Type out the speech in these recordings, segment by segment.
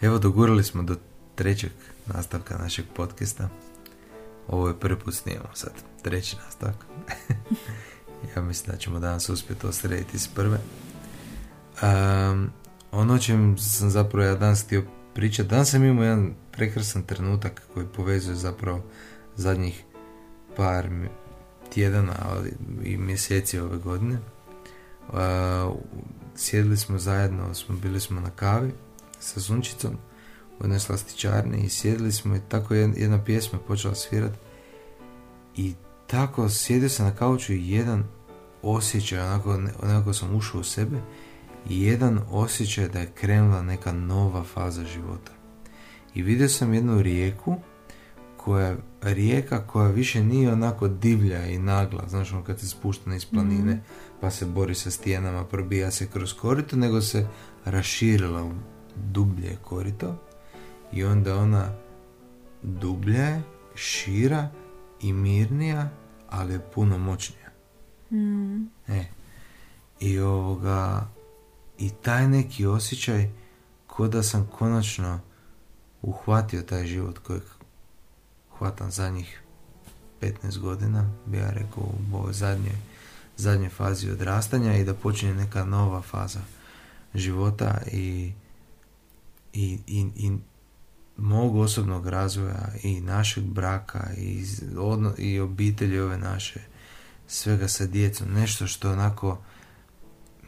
Evo, dogurali smo do trećeg nastavka našeg podcasta. Ovo je prvi put snijemo sad, treći nastavak. ja mislim da ćemo danas uspjeti osrediti s prve. Um, ono čem sam zapravo ja danas htio pričati, danas sam imao jedan prekrasan trenutak koji povezuje zapravo zadnjih par tjedana ali i mjeseci ove godine. Uh, sjedili smo zajedno, smo bili smo na kavi sa Sunčicom u jednoj slastičarni i sjedili smo i tako jedna pjesma je počela svirati i tako sjedio sam na kauču i jedan osjećaj, onako, onako sam ušao u sebe i jedan osjećaj da je krenula neka nova faza života. I vidio sam jednu rijeku koja, rijeka koja više nije onako divlja i nagla, znaš ono kad se spušta iz planine mhm. pa se bori sa stijenama, probija se kroz korito, nego se raširila dublje korito i onda ona dublja je, šira i mirnija, ali je puno moćnija. Mm. E, I ovoga, i taj neki osjećaj ko da sam konačno uhvatio taj život kojeg hvatam zadnjih 15 godina, bi ja rekao u ovoj zadnjoj, zadnjoj fazi odrastanja i da počinje neka nova faza života i, i, i, i mog osobnog razvoja i našeg braka i, odno, i obitelji ove naše svega sa djecom nešto što onako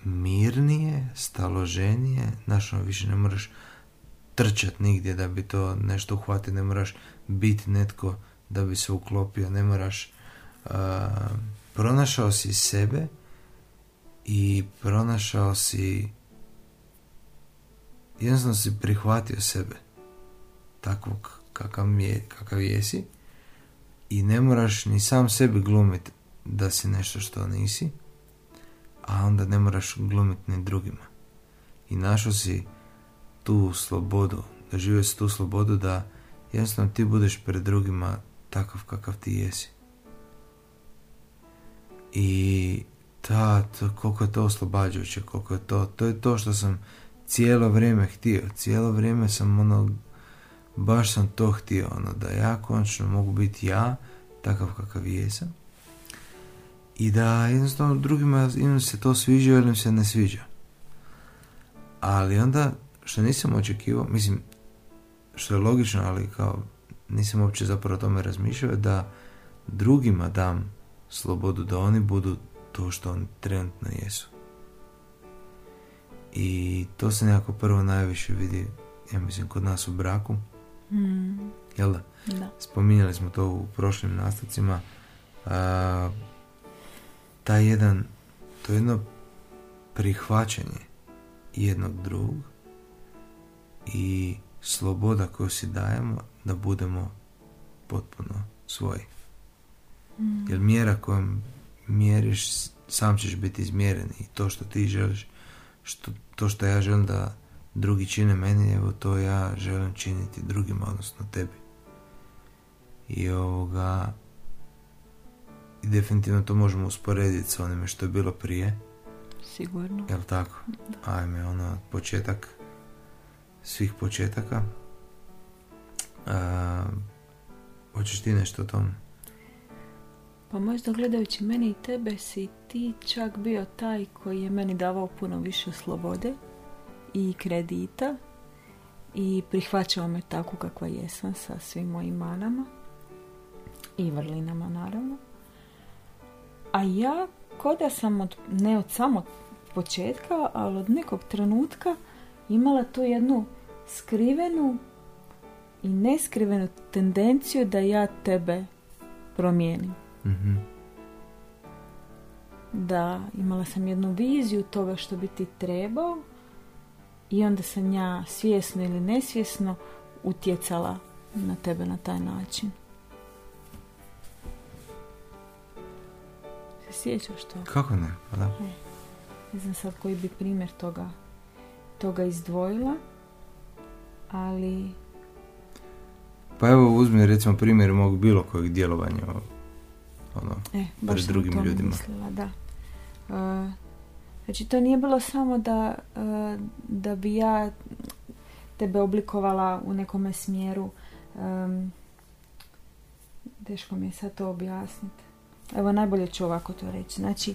mirnije, staloženije, znaš, ono, više ne moraš trčat nigdje da bi to nešto uhvatiti, ne moraš biti netko da bi se uklopio, ne moraš pronašao si sebe i pronašao si jednostavno si prihvatio sebe takvog kakav, je, kakav jesi i ne moraš ni sam sebi glumiti da si nešto što nisi a onda ne moraš glumiti ni drugima. I našao si tu slobodu, da žive tu slobodu da jednostavno ti budeš pred drugima takav kakav ti jesi. I ta, to, koliko je to oslobađajuće, koliko je to, to je to što sam cijelo vrijeme htio, cijelo vrijeme sam ono, baš sam to htio, ono, da ja konačno mogu biti ja, takav kakav jesam i da jednostavno drugima im se to sviđa ili im se ne sviđa. Ali onda, što nisam očekivao, mislim, što je logično, ali kao nisam uopće zapravo o tome razmišljao, da drugima dam slobodu da oni budu to što oni trenutno jesu. I to se nekako prvo najviše vidi, ja mislim, kod nas u braku. Mm. Jel da? Da. Spominjali smo to u prošlim nastavcima taj jedan, to jedno prihvaćanje jednog drugog i sloboda koju si dajemo da budemo potpuno svoji. Mm. Jer mjera kojom mjeriš, sam ćeš biti izmjeren i to što ti želiš, što, to što ja želim da drugi čine meni, evo to ja želim činiti drugima, odnosno tebi. I ovoga, i definitivno to možemo usporediti sa onime što je bilo prije. Sigurno. Jel tako? Ajme, ono, početak svih početaka. A, hoćeš ti nešto o tom? Pa možda gledajući meni i tebe si ti čak bio taj koji je meni davao puno više slobode i kredita i prihvaćao me tako kakva jesam sa svim mojim manama i vrlinama naravno. A ja, ko da sam od, ne od samog početka, ali od nekog trenutka imala tu jednu skrivenu i neskrivenu tendenciju da ja tebe promijenim. Mm Da imala sam jednu viziju toga što bi ti trebao i onda sam ja svjesno ili nesvjesno utjecala na tebe na taj način. sjećaš to? Kako ne? Pa da. E, ne znam sad koji bi primjer toga, toga izdvojila, ali... Pa evo uzmi recimo primjer mog bilo kojeg djelovanja ono, e, baš pred drugim ljudima. Mislila, da. Uh, znači to nije bilo samo da, uh, da bi ja tebe oblikovala u nekome smjeru. Um, teško mi je sad to objasniti. Evo, najbolje ću ovako to reći. Znači,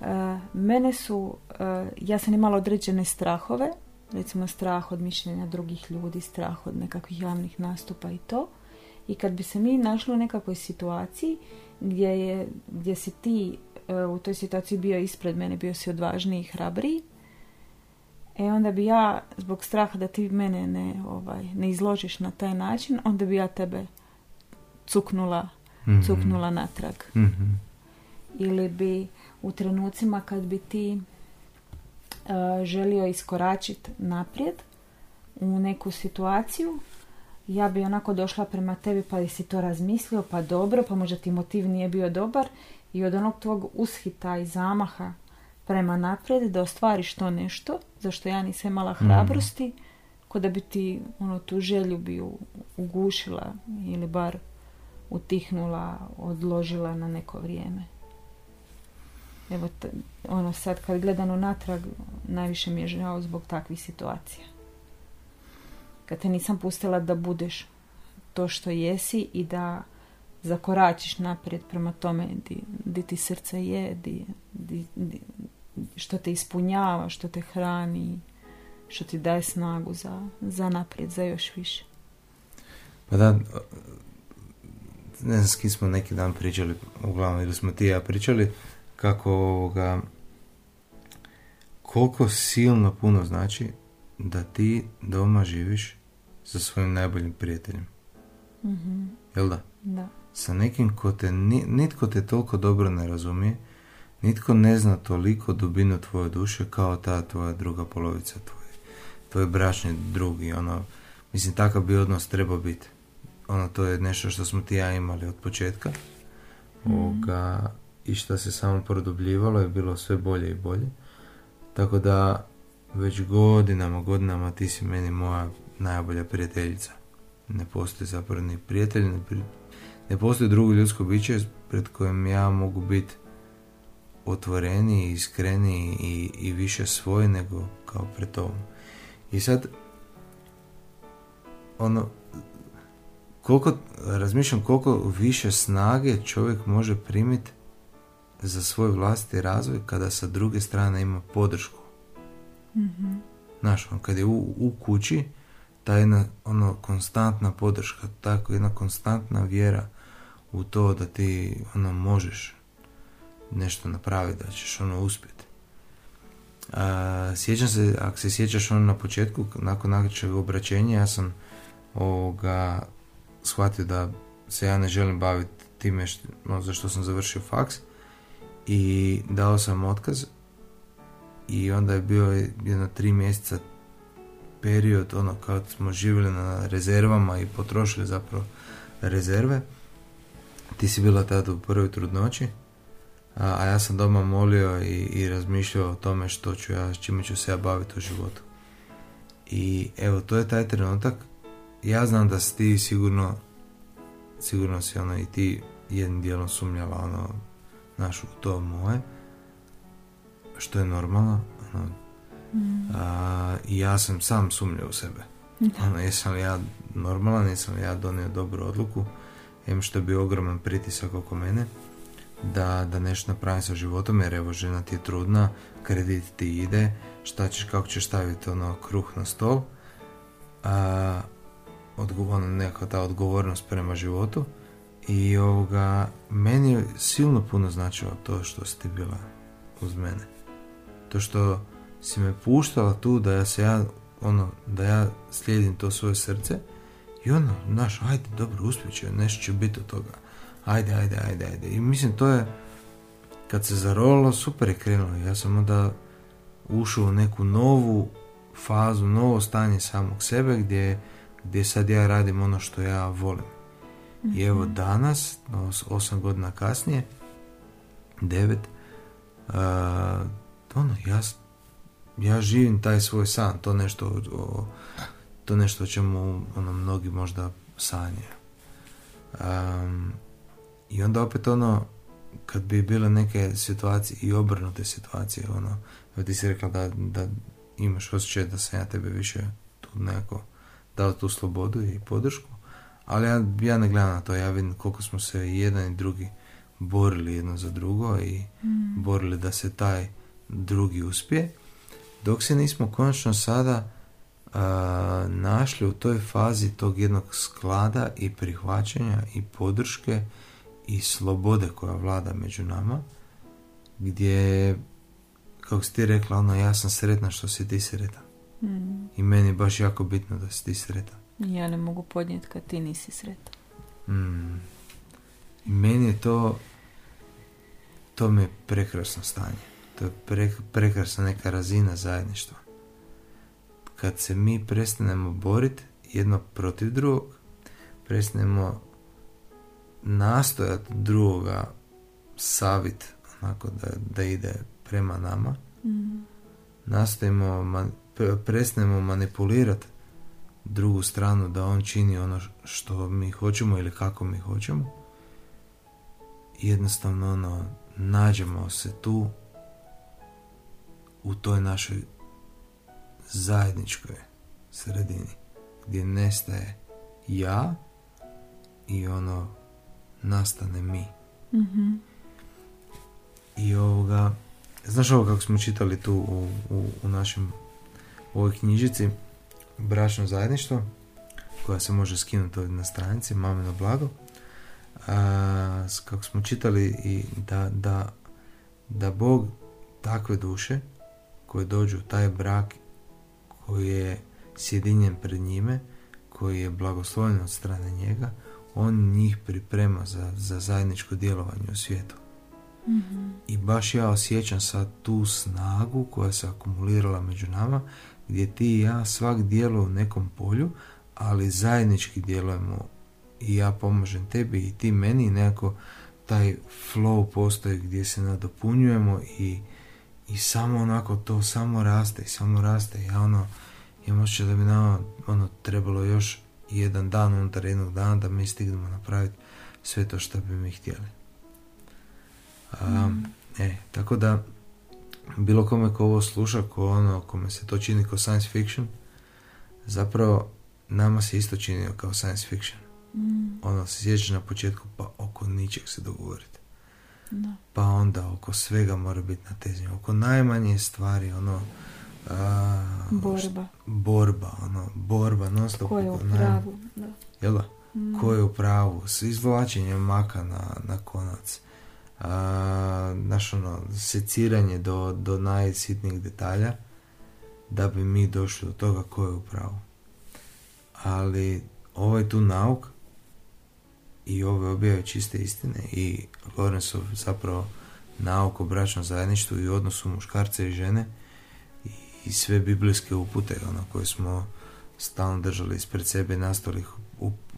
uh, mene su, uh, ja sam imala određene strahove, recimo strah od mišljenja drugih ljudi, strah od nekakvih javnih nastupa i to. I kad bi se mi našli u nekakvoj situaciji gdje, je, gdje si ti uh, u toj situaciji bio ispred mene, bio si odvažniji i hrabriji, E onda bi ja, zbog straha da ti mene ne, ovaj, ne izložiš na taj način, onda bi ja tebe cuknula, Mhm. cuknula natrag. Mhm. Ili bi u trenucima kad bi ti e, želio iskoračiti naprijed u neku situaciju, ja bi onako došla prema tebi pa si to razmislio, pa dobro, pa možda ti motiv nije bio dobar i od onog tvog ushita i zamaha prema naprijed da ostvariš to nešto za što ja nisam imala hrabrosti, ko da bi ti ono, tu želju bi ugušila ili bar utihnula, odložila na neko vrijeme. Evo, t- ono sad kad gledam unatrag, najviše mi je žao zbog takvih situacija. Kad te nisam pustila da budeš to što jesi i da zakoračiš naprijed prema tome di, di ti srce je, di, di- što te ispunjava, što te hrani, što ti daje snagu za, za naprijed, za još više. Pa da, ne znam smo neki dan pričali, uglavnom ili smo ti ja pričali, kako ovoga, koliko silno puno znači da ti doma živiš sa svojim najboljim prijateljem. Mhm, Jel da? Da. Sa nekim ko te, ni- nitko te toliko dobro ne razumije, nitko ne zna toliko dubinu tvoje duše kao ta tvoja druga polovica, tvoj, tvoj bračni drugi, ono, mislim, takav bi odnos trebao biti. Ono, to je nešto što smo ti ja imali od početka. Ovoga, I što se samo produbljivalo je bilo sve bolje i bolje. Tako da već godinama, godinama ti si meni moja najbolja prijateljica. Ne postoji zapravo ni prijatelj, ni pri- ne postoji drugo ljudsko biće pred kojim ja mogu biti otvoreniji, iskreniji i, i više svoj nego kao pred tobom. I sad, ono, koliko, razmišljam koliko više snage čovjek može primiti za svoj vlastiti razvoj kada sa druge strane ima podršku. Mhm. Znaš, on kad je u, u kući, ta jedna ono konstantna podrška, tako jedna konstantna vjera u to da ti ono možeš nešto napraviti, da ćeš ono uspjeti. A, sjećam se, ako se sjećaš ono na početku, nakon našeg obraćenja, ja sam ovoga shvatio da se ja ne želim baviti time što, no, za što sam završio faks i dao sam otkaz i onda je bio jedno tri mjeseca period ono kad smo živjeli na rezervama i potrošili zapravo rezerve. Ti si bila tada u prvoj trudnoći a, a ja sam doma molio i, i razmišljao o tome što ću ja, s čime ću se ja baviti u životu. I evo to je taj trenutak. Ja znam da si ti sigurno sigurno si ono i ti jednim dijelom sumnjala ono našu to moje što je normalno ono, a, i ja sam sam sumnjao u sebe. Ono, jesam li ja normalan, jesam li ja donio dobru odluku em što je bio ogroman pritisak oko mene da, da nešto napravim sa životom jer evo žena ti je trudna kredit ti ide šta ćeš, kako ćeš staviti ono kruh na stol a, odgovorno, neka ta odgovornost prema životu i ovoga, meni je silno puno značilo to što si ti bila uz mene. To što si me puštala tu da ja se ja, ono, da ja slijedim to svoje srce i ono, znaš, ajde, dobro, uspjet će, nešto će biti od toga. Ajde, ajde, ajde, ajde. I mislim, to je, kad se zarolilo, super je krenulo. Ja sam onda ušao u neku novu fazu, novo stanje samog sebe gdje, gdje sad ja radim ono što ja volim. I evo danas, os- osam godina kasnije, devet, a, ono, ja, ja živim taj svoj san, to nešto o, to nešto o čemu ono, mnogi možda sanjaju. Am, I onda opet ono, kad bi bile neke situacije i obrnute situacije, ono, ti si rekla da, da imaš osjećaj da sam ja tebe više tu nekako dali tu slobodu i podršku, ali ja, ja ne gledam na to, ja vidim koliko smo se i jedan i drugi borili jedno za drugo i Mm. borili da se taj drugi uspije, dok se nismo konačno sada a, našli u toj fazi tog jednog sklada i prihvaćanja i podrške i slobode koja vlada među nama, gdje, kako si ti rekla, ono, ja sam sretna što si ti sretan. Mm. I meni je baš jako bitno da si ti sretan. Ja ne mogu podnijeti kad ti nisi sretan. Mm. I meni je to, to mi je prekrasno stanje. To je pre, prekrasna neka razina zajedništva. Kad se mi prestanemo boriti jedno protiv drugog, prestanemo nastojati drugoga savit onako da, da ide prema nama, Mm. nastojimo, man, pre- prestanemo manipulirati drugu stranu da on čini ono što mi hoćemo ili kako mi hoćemo. Jednostavno ono, nađemo se tu u toj našoj zajedničkoj sredini gdje nestaje ja i ono nastane mi. Mhm. I ovoga, znaš ovo kako smo čitali tu u, u, u našem u ovoj knjižici Bračno zajedništvo koja se može skinuti ovdje na stranici Mamino blago a, kako smo čitali i da, da, da Bog takve duše koje dođu u taj brak koji je sjedinjen pred njime koji je blagosloven od strane njega on njih priprema za, za zajedničko djelovanje u svijetu Mhm. i baš ja osjećam sad tu snagu koja se akumulirala među nama, gdje ti i ja svak djeluje u nekom polju, ali zajednički djelujemo i ja pomažem tebi i ti meni i nekako taj flow postoji gdje se nadopunjujemo i, i samo onako to samo raste i samo raste. Ja ono, imam osjećaj da bi nama ono, trebalo još jedan dan unutar jednog dana da mi stignemo napraviti sve to što bi mi htjeli. A, E, tako da bilo kome ko ovo sluša, ko ono, kome se to čini kao science fiction, zapravo nama se isto činio kao science fiction. Mm. Ono se sjeća na početku, pa oko ničeg se dogovoriti. Da. Pa onda oko svega mora biti natezanje. Oko najmanje stvari, ono... A, Borba. borba, ono, borba, non stop. Ko je u oko naj- pravu? Da. Jel da? Mm. ko je u pravu, s izvlačenjem maka na, na konac, a, znaš ono, seciranje do, do najsitnijih detalja, da bi mi došli do toga ko je u pravu. Ali ovo je tu nauk i ove objave čiste istine i Lorenzov zapravo nauk o bračnom zajedništvu i odnosu muškarca i žene i, sve biblijske upute ono, koje smo stalno držali ispred sebe i nastojali ih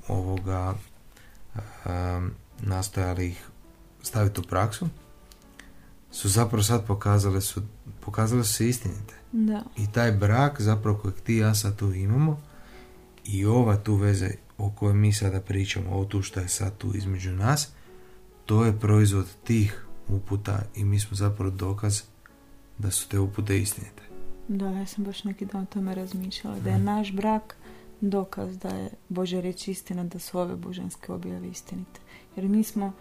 ovoga um, nastojali ih staviti u praksu su zapravo sad pokazale su pokazale su se istinite Da. i taj brak zapravo kojeg ti i ja sad tu imamo i ova tu veze o kojoj mi sada pričamo, ovo tu što je sad tu između nas, to je proizvod tih uputa i mi smo zapravo dokaz da su te upute istinite. Da, ja sam baš neki dan o tome razmišljala. Da je naš brak dokaz da je Božja riječ istina, da su ove božanske objave istinite. Jer mi smo,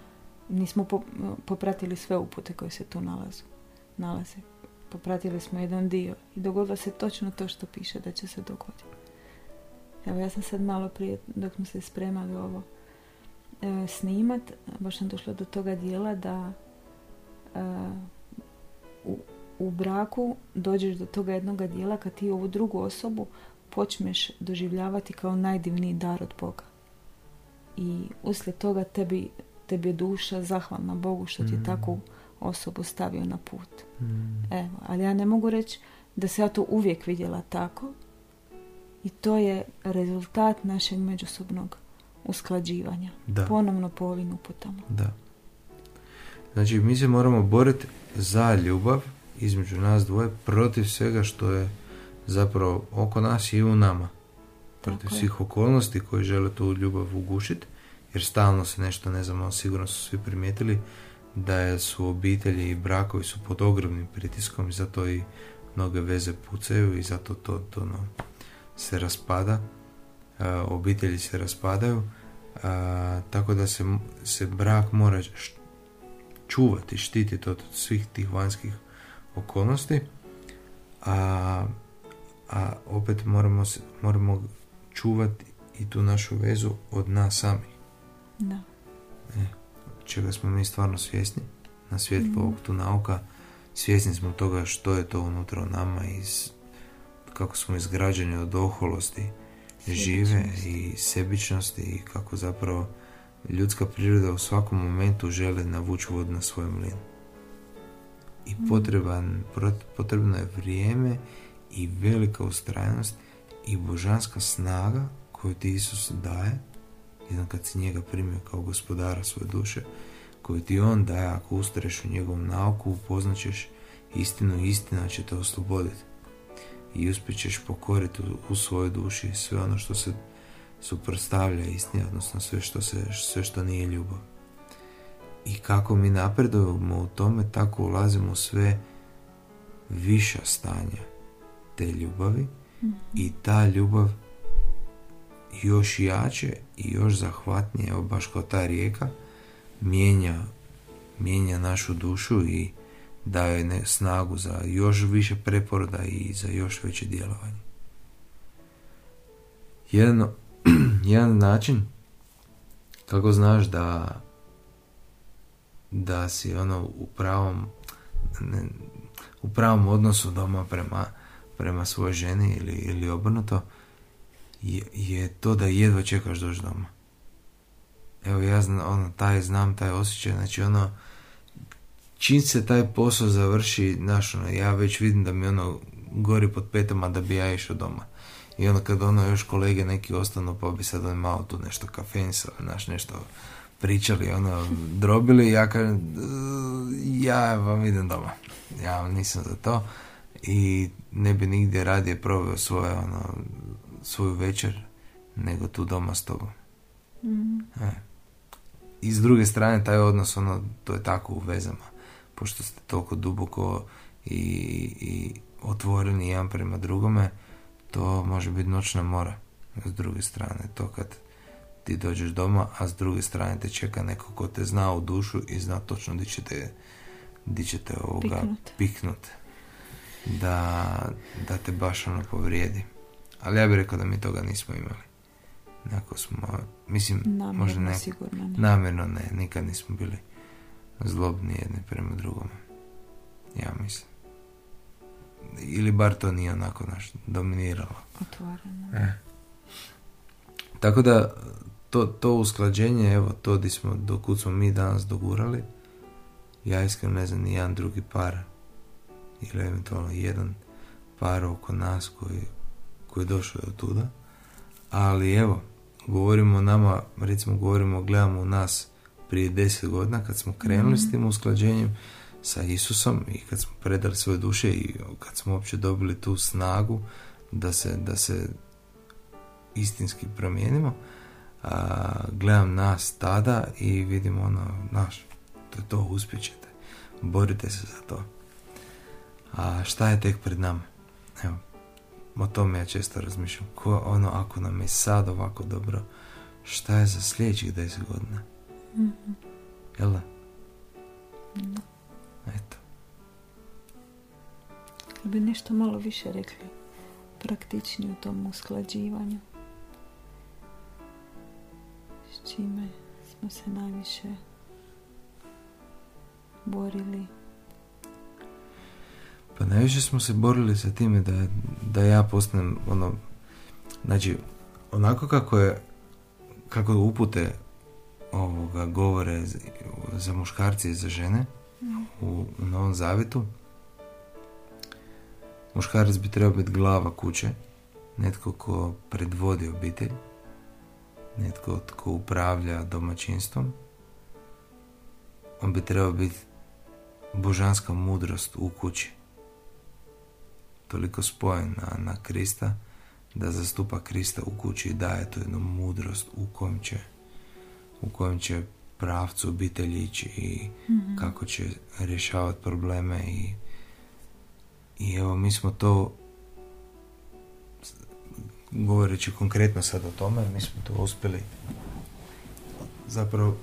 nismo po- popratili sve upute koje se tu nalazu, nalaze. Popratili smo jedan dio i dogodilo se točno to što piše da će se dogoditi. Evo ja sam sad malo prije, dok smo se spremali ovo e, snimat, baš sam došla do toga dijela da e, u, u braku dođeš do toga jednoga dijela kad ti ovu drugu osobu počneš doživljavati kao najdivniji dar od Boga. I uslijed toga tebi, tebi je duša zahvalna Bogu što ti je Mm. takvu osobu stavio na put. Mm. Evo, ali ja ne mogu reći da se ja to uvijek vidjela tako i to je rezultat našeg međusobnog usklađivanja. Da. Ponovno po ovim uputama. Da. Znači, mi se moramo boriti za ljubav između nas dvoje protiv svega što je zapravo oko nas i u nama. Protiv Tako je. svih okolnosti koji žele tu ljubav ugušiti, jer stalno se nešto, ne znam, ali sigurno su svi primijetili da je- su obitelji i brakovi su pod ogromnim pritiskom i zato i mnoge veze pucaju i zato to, to no, se raspada. obitelji se raspadaju, tako da se, se brak mora čuvati, štititi od svih tih vanjskih okolnosti, a, a opet moramo, moramo čuvati i tu našu vezu od nas samih. Da. E, čega smo mi stvarno svjesni na svjetlu mm. ovog tu nauka, svjesni smo toga što je to unutra u nama i kako smo izgrađeni od oholosti žive i sebičnosti i kako zapravo ljudska priroda u svakom momentu želi navući vodu na svoj mlin. I mm. potreban, potrebno je vrijeme i velika ustrajnost i božanska snaga koju ti Isus daje, jedan kad si njega primio kao gospodara svoje duše, koju ti on daje ako ustreš u njegovom nauku, upoznaćeš istinu i istina će te osloboditi. I uspjećeš pokoriti u, svojoj duši sve ono što se suprotstavlja istini, odnosno sve što, se, sve što nije ljubav. I kako mi napredujemo u tome, tako ulazimo u sve viša stanja te ljubavi i ta ljubav još jače i još zahvatnije, evo baš kao ta rijeka, mijenja, mijenja našu dušu i daje ne, snagu za još više preporoda i za još veće djelovanje. Jedan, jedan način kako znaš da da si ono u pravom ne, u pravom odnosu doma prema, prema svojoj ženi ili, ili obrnuto je, je to da jedva čekaš doći doma. Evo ja znam, ono, taj znam, taj osjećaj, znači ono, čim se taj posao završi, znaš, ono, ja već vidim da mi ono gori pod petama da bi ja išao doma. I onda kad ono još kolege neki ostanu pa bi sad ono malo tu nešto kafensa, znaš, nešto pričali, ono, drobili, ja kažem, ja vam idem doma. Ja vam nisam za to i ne bi nigdje radije proveo svoje, ono, svoju večer nego tu doma s tobom. Mm. E. I s druge strane taj odnos, ono, to je tako u vezama, pošto ste toliko duboko i, i otvoreni jedan prema drugome, to može biti noćna mora. S druge strane, to kad ti dođeš doma, a s druge strane te čeka neko ko te zna u dušu i zna točno di će te, di će te ovoga piknut. piknut. Da, da te baš ono povrijedi. Ali ja bih rekao da mi toga nismo imali. Neko smo, mislim, namjerno, možda ne, sigurno ne. namjerno ne, nikad nismo bili zlobni jedni prema drugome. Ja mislim. Ili bar to nije onako naš dominiralo. Otvoreno. E. Tako da, to, to usklađenje, evo, to di smo, dokud smo mi danas dogurali, ja iskreno ne znam ni jedan drugi par, ili eventualno jedan par oko nas koji, koji je došao do tuda, ali evo, govorimo o nama, recimo govorimo, gledamo u nas prije deset godina kad smo krenuli s mhm. tim usklađenjem sa Isusom i kad smo predali svoje duše i kad smo uopće dobili tu snagu da se, da se istinski promijenimo, a, gledam nas tada i vidim ono, naš, to je to, uspjećete, borite se za to. A šta je tek pred nama? Evo, o tome ja često razmišljam. Ko, ono, ako nam je sad ovako dobro, šta je za sljedećih deset godina? Mm-hmm. Jel da? Eto. bi nešto malo više rekli praktičnije u tom usklađivanju s čime smo se najviše borili pa najviše smo se borili sa time da, da ja postanem ono, znači, onako kako je, kako upute ovoga govore za muškarce i za žene u, u Novom Zavetu, muškarac bi trebao biti glava kuće, netko ko predvodi obitelj, netko tko upravlja domaćinstvom, on bi trebao biti božanska mudrost u kući toliko spojen na, na Krista da zastupa Krista u kući i daje tu jednu mudrost u kojem će u kojem će pravcu obitelji ići i mhm. kako će rješavati probleme i i evo mi smo to govoreći konkretno sad o tome, mi smo to uspjeli zapravo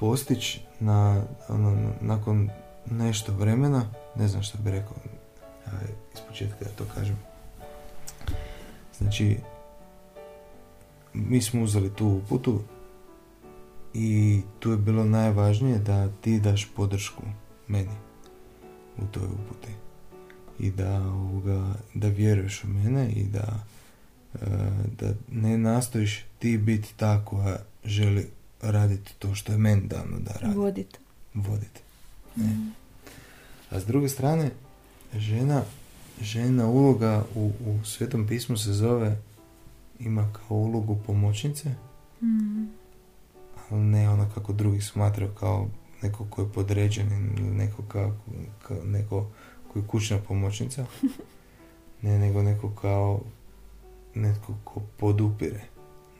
postići na, ono, nakon nešto vremena, ne znam što bi rekao, iz početka da to kažem. Znači, mi smo uzeli tu uputu i tu je bilo najvažnije da ti daš podršku meni u toj uputi i da, ovoga, da vjeruješ u mene i da, e, da ne nastojiš ti biti ta koja želi raditi to što je meni dano da radi. Voditi. Voditi. Mm. A s druge strane, žena, žena uloga u, u Svetom pismu se zove, ima kao ulogu pomoćnice, mm. ali ne ona kako drugi smatraju kao neko ko je podređen ili neko, kao, neko koji je kućna pomoćnica, ne nego neko kao netko ko podupire,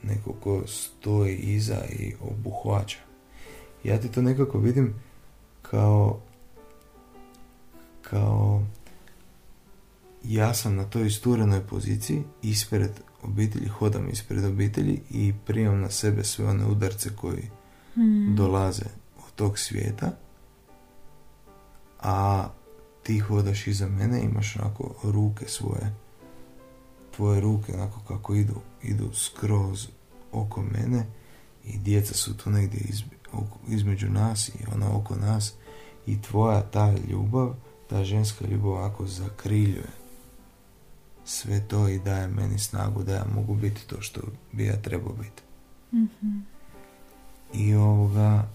neko ko stoji iza i obuhvaća. Ja ti to nekako vidim kao kao ja sam na toj isturenoj poziciji ispred obitelji, hodam ispred obitelji i primam na sebe sve one udarce koji hmm. dolaze od tog svijeta a ti hodaš iza mene imaš onako ruke svoje tvoje ruke onako kako idu idu skroz oko mene i djeca su tu negdje između nas i ona oko nas i tvoja ta ljubav ta ženska ljubav ovako zakriljuje sve to i daje meni snagu da ja mogu biti to što bi ja trebao biti. mm I ovoga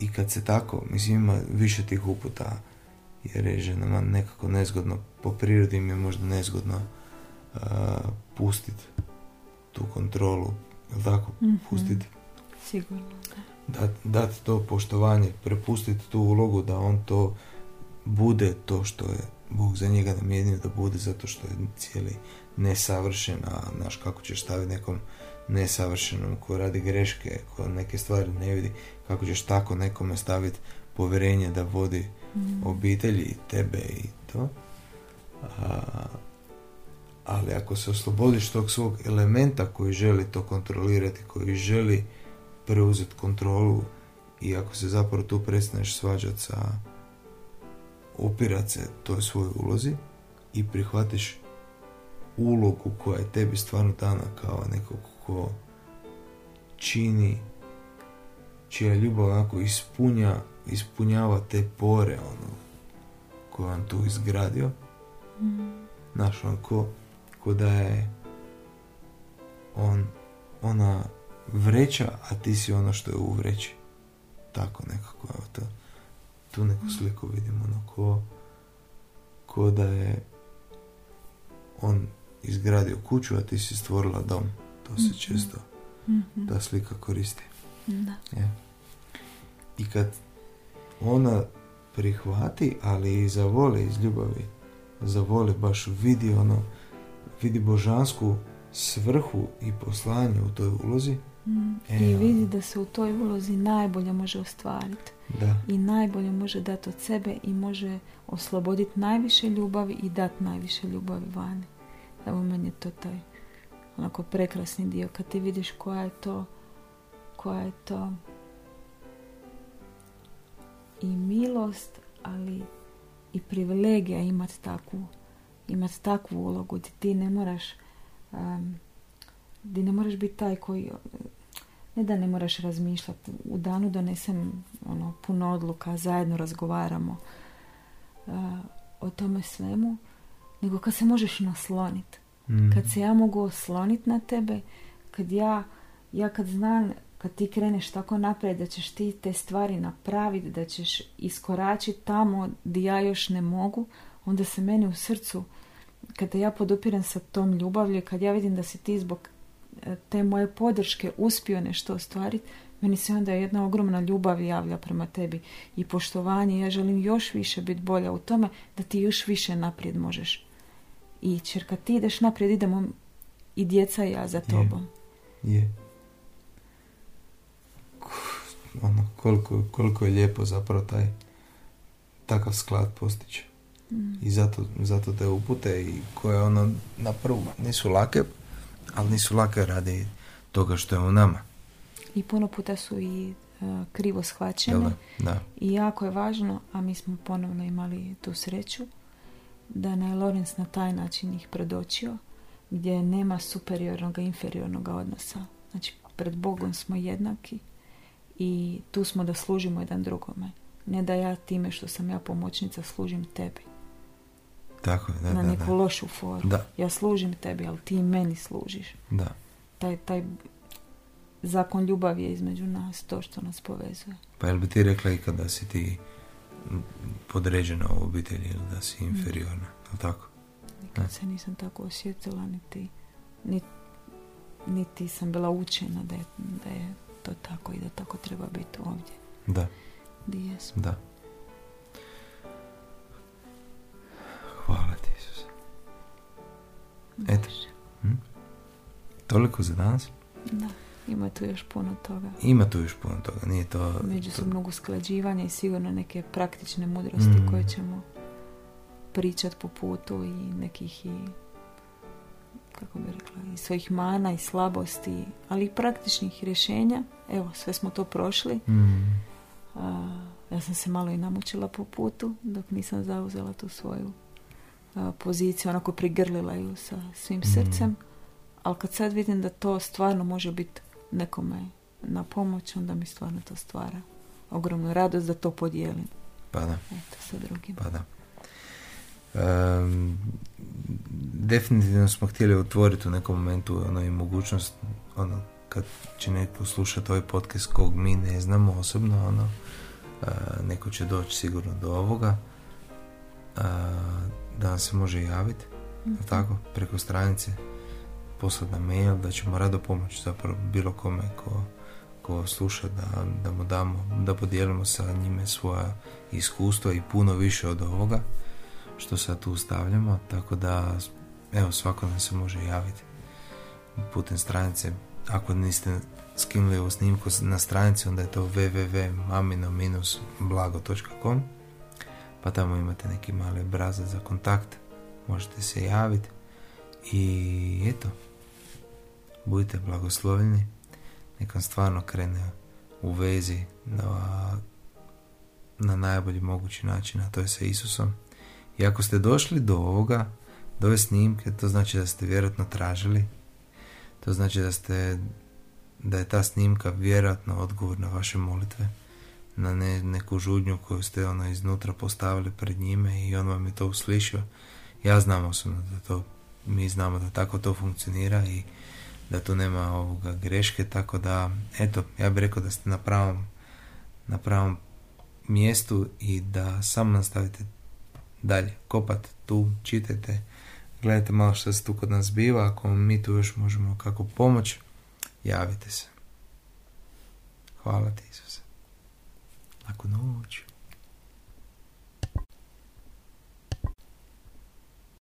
i kad se tako, mislim ima više tih uputa jer je ženama nekako nezgodno, po prirodi mi je možda nezgodno uh, pustiti tu kontrolu, jel tako? mm Pustiti. Sigurno, da. Dati to poštovanje, prepustiti tu ulogu da on to bude to što je Bog za njega namijenio da bude zato što je cijeli nesavršen, a znaš kako ćeš staviti nekom nesavršenom ko radi greške, ko neke stvari ne vidi, kako ćeš tako nekome staviti povjerenje da vodi mm. obitelji i tebe i to. A, ali ako se oslobodiš tog svog elementa koji želi to kontrolirati, koji želi preuzeti kontrolu i ako se zapravo tu prestaneš svađati sa opirat se toj svojoj ulozi i prihvatiš ulogu koja je tebi stvarno dana kao nekog ko čini čija ljubav onako ispunja, ispunjava te pore ono koje on tu izgradio. Mm. znaš on ko, ko da je on ona vreća a ti si ono što je u vreći. Tako nekako evo to tu neku sliku vidim, ono, ko, ko da je on izgradio kuću, a ti si stvorila dom. To se mhm. često mm ta slika koristi. Da. I kad ona prihvati, ali i zavoli iz ljubavi, zavoli baš vidi ono, vidi božansku svrhu i poslanje u toj ulozi. Mm. E, I vidi da se u toj ulozi najbolje može ostvariti da. i najbolje može dati od sebe i može osloboditi najviše ljubavi i dati najviše ljubavi vani. Evo meni je to taj onako prekrasni dio kad ti vidiš koja je to koja je to i milost, ali i privilegija imati takvu imati takvu ulogu gdje ti ne moraš um, gdje ne moraš biti taj koji ne da ne moraš razmišljati. U danu donesem ono, puno odluka, zajedno razgovaramo uh, o tome svemu, nego kad se možeš nasloniti. Mm. Kad se ja mogu osloniti na tebe, kad ja, ja kad znam, kad ti kreneš tako naprijed, da ćeš ti te stvari napraviti, da ćeš iskoračiti tamo gdje ja još ne mogu, onda se meni u srcu, kada ja podupiram sa tom ljubavlju, kad ja vidim da si ti zbog te moje podrške uspio nešto ostvariti, meni se onda jedna ogromna ljubav javlja prema tebi i poštovanje. Ja želim još više biti bolja u tome da ti još više naprijed možeš ići. Jer kad ti ideš naprijed, idemo i djeca i ja za tobom. Je. Ono, koliko, koliko je lijepo zapravo taj takav sklad postići. I zato, zato te upute i koje ono na prvu nisu lake, ali nisu lake radi toga što je u nama. I puno puta su i e, krivo shvaćene. Da? I jako je važno, a mi smo ponovno imali tu sreću, da je Lorenz na taj način ih predočio, gdje nema superiornog i inferiornog odnosa. Znači, pred Bogom smo jednaki i tu smo da služimo jedan drugome. Ne da ja time što sam ja pomoćnica služim tebi. Tako je, da, Na da, neku da. lošu foru. Da. Ja služim tebi, ali ti meni služiš. Da, Taj, taj zakon ljubavi je između nas, to što nas povezuje. Pa jel bi ti rekla i kada si ti podređena u obitelji ili da si inferiorna, je tako? Nikad se nisam tako osjetila, niti, niti, niti sam bila učena da je, da je to tako i da tako treba biti ovdje. Da, Di jesmo. da. Eto. Hm? Toliko za danas. Da, ima tu još puno toga. Ima tu još puno toga, nije to... to Međusobnog usklađivanja i sigurno neke praktične mudrosti Mm. koje ćemo pričat po putu i nekih i kako bi rekla, i svojih mana i slabosti, ali i praktičnih rješenja. Evo, sve smo to prošli. Mm, A, ja sam se malo i namučila po putu dok nisam zauzela tu svoju poziciju, onako prigrlila ju sa svim Mhm. srcem. Ali kad sad vidim da to stvarno može biti nekome na pomoć, onda mi stvarno to stvara ogromnu radost da to podijelim. pa da. Eto, sa drugim. Pa da. Ehm, definitivno smo htjeli otvoriti u nekom momentu ono i mogućnost ono kad će neko slušati ovaj podcast kog mi ne znamo osobno ono e, neko će doći sigurno do ovoga e, da nam se može javiti Mhm. jel tako? Preko stranice poslati na mail da ćemo rado pomoći zapravo bilo kome ko, ko sluša da, da mu damo da podijelimo sa njime svoja iskustva i puno više od ovoga što sad tu stavljamo tako da evo svako nam se može javiti putem stranice. Ako niste skinuli ovu snimku na stranici onda je to www.mamino-blago.com pa tamo imate neki mali obrazac za kontakt možete se javiti i eto budite blagoslovljeni. Nek vam stvarno krene u vezi na, na najbolji mogući način a to je sa Isusom. I ako ste došli do ovoga do ove snimke to znači da ste vjerojatno tražili. To znači da ste da je ta snimka vjerojatno odgovor na vaše molitve na ne, neku žudnju koju ste ono iznutra postavili pred njime i on vam je to uslišio. Ja znam osobno da to mi znamo da tako to funkcionira i da tu nema ovoga greške tako da eto ja bih rekao da ste na pravom na pravom mjestu i da samo nastavite dalje. Kopat tu čitajte gledajte malo što se tu kod nas biva. Ako mi tu još možemo kako pomoć javite se. Hvala ti Lago Norte,